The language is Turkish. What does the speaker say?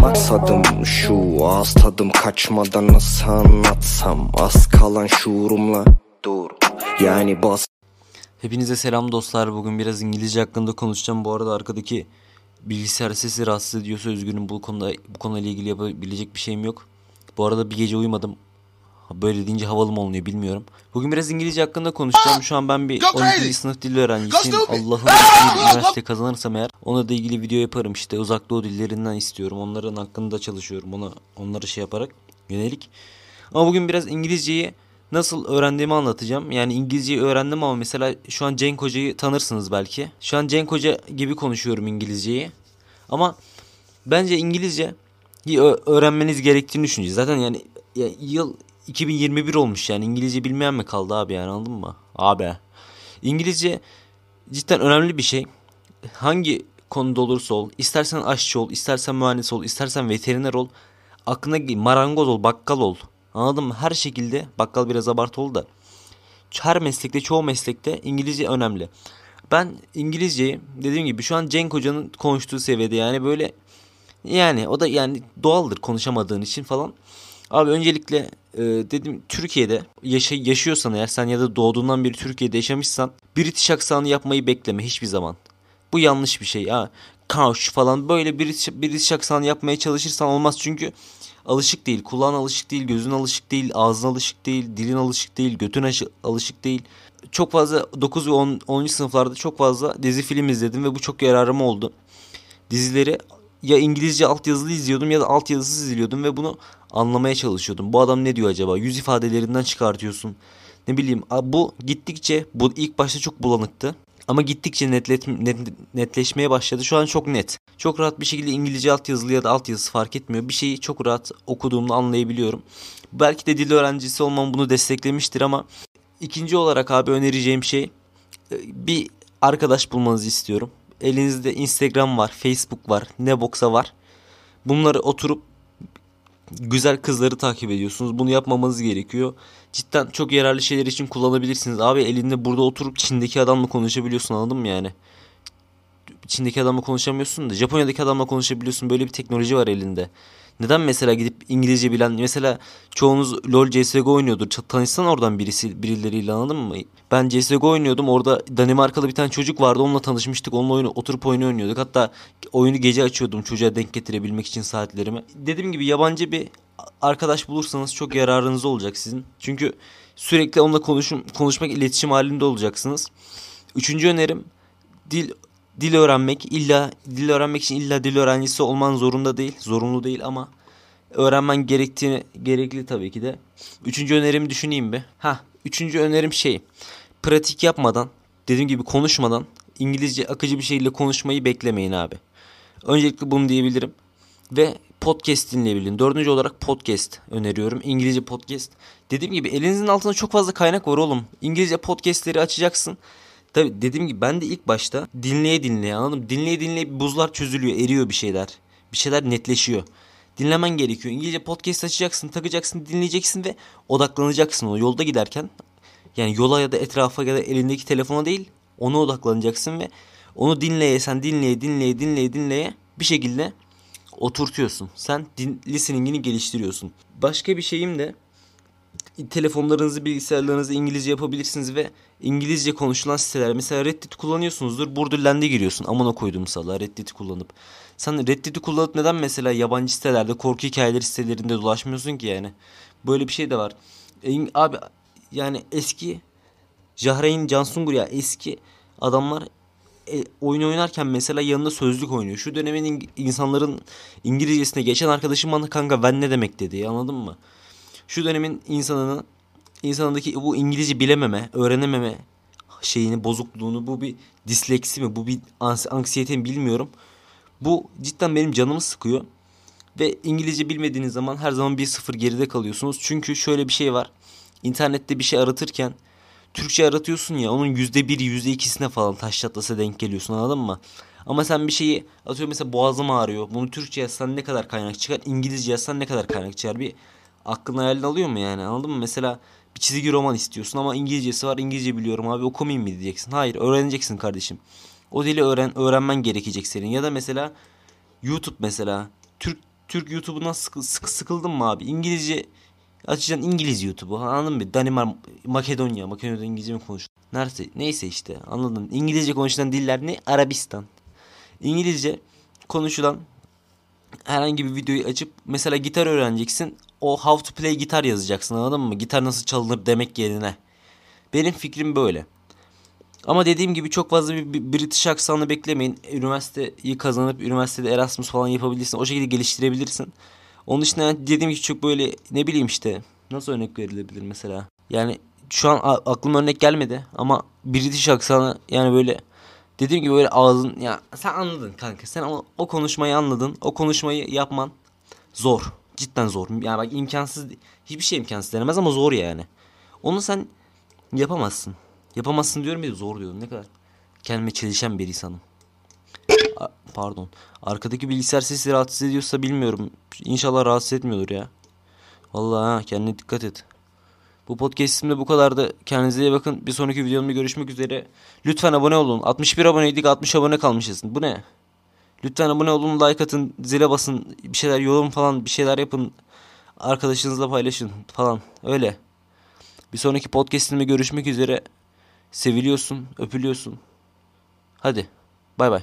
Maksadım şu ağız tadım kaçmadan nasıl anlatsam Az kalan şuurumla dur yani bas Hepinize selam dostlar. Bugün biraz İngilizce hakkında konuşacağım. Bu arada arkadaki bilgisayar sesi rahatsız ediyorsa üzgünüm. Bu konuda bu konuyla ilgili yapabilecek bir şeyim yok. Bu arada bir gece uyumadım. Böyle deyince havalı mı oluyor bilmiyorum. Bugün biraz İngilizce hakkında konuşacağım. Şu an ben bir 12. sınıf dil öğrencisiyim. Allah'ın izniyle üniversite kazanırsam eğer ona da ilgili video yaparım işte. Uzak doğu dillerinden istiyorum. Onların hakkında çalışıyorum. Ona onları şey yaparak yönelik. Ama bugün biraz İngilizceyi nasıl öğrendiğimi anlatacağım. Yani İngilizceyi öğrendim ama mesela şu an Cenk Hoca'yı tanırsınız belki. Şu an Cenk Hoca gibi konuşuyorum İngilizceyi. Ama bence İngilizce öğrenmeniz gerektiğini düşünüyorum. Zaten yani ya yıl 2021 olmuş yani İngilizce bilmeyen mi kaldı abi yani anladın mı? Abi. İngilizce cidden önemli bir şey. Hangi konuda olursa ol, istersen aşçı ol, istersen mühendis ol, istersen veteriner ol, aklına marangoz ol, bakkal ol. Anladın mı? Her şekilde bakkal biraz abartı oldu da. Her meslekte, çoğu meslekte İngilizce önemli. Ben İngilizceyi dediğim gibi şu an Cenk Hoca'nın konuştuğu seviyede yani böyle yani o da yani doğaldır konuşamadığın için falan. Abi öncelikle e, dedim Türkiye'de yaşa yaşıyorsan eğer sen ya da doğduğundan beri Türkiye'de yaşamışsan British aksanı yapmayı bekleme hiçbir zaman. Bu yanlış bir şey. Ha, couch falan böyle British, British aksanı yapmaya çalışırsan olmaz çünkü alışık değil. Kulağın alışık değil, gözün alışık değil, ağzın alışık değil, dilin alışık değil, götün alışık değil. Çok fazla 9 ve 10. 10. sınıflarda çok fazla dizi film izledim ve bu çok yararım oldu. Dizileri ya İngilizce altyazılı izliyordum ya da altyazısız izliyordum ve bunu anlamaya çalışıyordum. Bu adam ne diyor acaba? Yüz ifadelerinden çıkartıyorsun. Ne bileyim bu gittikçe bu ilk başta çok bulanıktı. Ama gittikçe netlet, net, netleşmeye başladı. Şu an çok net. Çok rahat bir şekilde İngilizce altyazılı ya da altyazısı fark etmiyor. Bir şeyi çok rahat okuduğumda anlayabiliyorum. Belki de dil öğrencisi olmam bunu desteklemiştir ama ikinci olarak abi önereceğim şey e, bir arkadaş bulmanızı istiyorum. Elinizde Instagram var, Facebook var, ne boksa var. Bunları oturup güzel kızları takip ediyorsunuz. Bunu yapmamanız gerekiyor. Cidden çok yararlı şeyler için kullanabilirsiniz. Abi elinde burada oturup Çin'deki adamla konuşabiliyorsun anladın mı yani? Çin'deki adamla konuşamıyorsun da Japonya'daki adamla konuşabiliyorsun. Böyle bir teknoloji var elinde. Neden mesela gidip İngilizce bilen mesela çoğunuz LoL CSGO oynuyordur. Tanışsan oradan birisi birileriyle anladın mı? Ben CSGO oynuyordum. Orada Danimarkalı bir tane çocuk vardı. Onunla tanışmıştık. Onunla oyunu, oturup oyunu oynuyorduk. Hatta oyunu gece açıyordum çocuğa denk getirebilmek için saatlerimi. Dediğim gibi yabancı bir arkadaş bulursanız çok yararınız olacak sizin. Çünkü sürekli onunla konuşum, konuşmak, iletişim halinde olacaksınız. Üçüncü önerim dil dil öğrenmek illa dil öğrenmek için illa dil öğrencisi olman zorunda değil. Zorunlu değil ama öğrenmen gerektiğini gerekli tabii ki de. Üçüncü önerimi düşüneyim bir. Ha, üçüncü önerim şey. Pratik yapmadan, dediğim gibi konuşmadan İngilizce akıcı bir şekilde konuşmayı beklemeyin abi. Öncelikle bunu diyebilirim. Ve podcast dinleyebilin. Dördüncü olarak podcast öneriyorum. İngilizce podcast. Dediğim gibi elinizin altında çok fazla kaynak var oğlum. İngilizce podcastleri açacaksın. Tabi dediğim gibi ben de ilk başta dinleye dinleye anladım. Dinleye dinleye buzlar çözülüyor, eriyor bir şeyler. Bir şeyler netleşiyor. Dinlemen gerekiyor. İngilizce podcast açacaksın, takacaksın, dinleyeceksin ve odaklanacaksın o yolda giderken. Yani yola ya da etrafa ya da elindeki telefona değil, ona odaklanacaksın ve onu dinleye sen dinleye dinleye dinleye dinleye bir şekilde oturtuyorsun. Sen din, listeningini geliştiriyorsun. Başka bir şeyim de telefonlarınızı, bilgisayarlarınızı İngilizce yapabilirsiniz ve İngilizce konuşulan siteler. Mesela Reddit kullanıyorsunuzdur. Borderland'e giriyorsun. Amına koydum sala Reddit'i kullanıp. Sen Reddit'i kullanıp neden mesela yabancı sitelerde korku hikayeleri sitelerinde dolaşmıyorsun ki yani? Böyle bir şey de var. E, abi yani eski Jahreyn Cansungur ya eski adamlar e, oyun oynarken mesela yanında sözlük oynuyor. Şu dönemin insanların İngilizcesine geçen arkadaşım bana kanka ben ne demek dedi anladın mı? Şu dönemin insanının insanındaki bu İngilizce bilememe, öğrenememe şeyini, bozukluğunu bu bir disleksi mi, bu bir anksiyete mi bilmiyorum. Bu cidden benim canımı sıkıyor. Ve İngilizce bilmediğiniz zaman her zaman bir sıfır geride kalıyorsunuz. Çünkü şöyle bir şey var. İnternette bir şey aratırken Türkçe aratıyorsun ya onun yüzde biri yüzde ikisine falan taş çatlasa denk geliyorsun anladın mı? Ama sen bir şeyi atıyor mesela boğazım ağrıyor. Bunu Türkçe yazsan ne kadar kaynak çıkar? İngilizce yazsan ne kadar kaynak çıkar? Bir aklın hayalini alıyor mu yani anladın mı? Mesela bir çizgi roman istiyorsun ama İngilizcesi var İngilizce biliyorum abi okumayayım mı diyeceksin. Hayır öğreneceksin kardeşim. O dili öğren öğrenmen gerekecek senin. Ya da mesela YouTube mesela Türk Türk YouTube'undan sıkı, sıkı sıkıldın mı abi? İngilizce açacaksın İngiliz YouTube'u anladın mı? Danimarka, Makedonya, Makedonya'da İngilizce mi konuşuyor? Neyse, neyse işte anladın. İngilizce konuşulan diller ne? Arabistan. İngilizce konuşulan herhangi bir videoyu açıp mesela gitar öğreneceksin. O how to play gitar yazacaksın anladın mı? Gitar nasıl çalınır demek yerine. Benim fikrim böyle. Ama dediğim gibi çok fazla bir British aksanı beklemeyin. Üniversiteyi kazanıp üniversitede Erasmus falan yapabilirsin. O şekilde geliştirebilirsin. Onun dışında dediğim gibi çok böyle ne bileyim işte nasıl örnek verilebilir mesela. Yani şu an aklıma örnek gelmedi ama British aksanı yani böyle dediğim gibi böyle ağzın ya sen anladın kanka. Sen o, o konuşmayı anladın. O konuşmayı yapman zor. Cidden zor. Yani bak imkansız hiçbir şey imkansız denemez ama zor yani. Onu sen yapamazsın. Yapamazsın diyorum ya zor diyorum. Ne kadar kendime çelişen bir insanım. A- Pardon. Arkadaki bilgisayar sesi rahatsız ediyorsa bilmiyorum. İnşallah rahatsız etmiyordur ya. Vallahi ha kendine dikkat et. Bu podcast'imde bu kadardı. Kendinize iyi bakın. Bir sonraki videomda görüşmek üzere. Lütfen abone olun. 61 aboneydik 60 abone kalmışız. Bu ne? Lütfen abone olun, like atın, zile basın, bir şeyler yorum falan bir şeyler yapın. Arkadaşınızla paylaşın falan. Öyle. Bir sonraki podcast'imde görüşmek üzere. Seviliyorsun, öpülüyorsun. Hadi. Bay bay.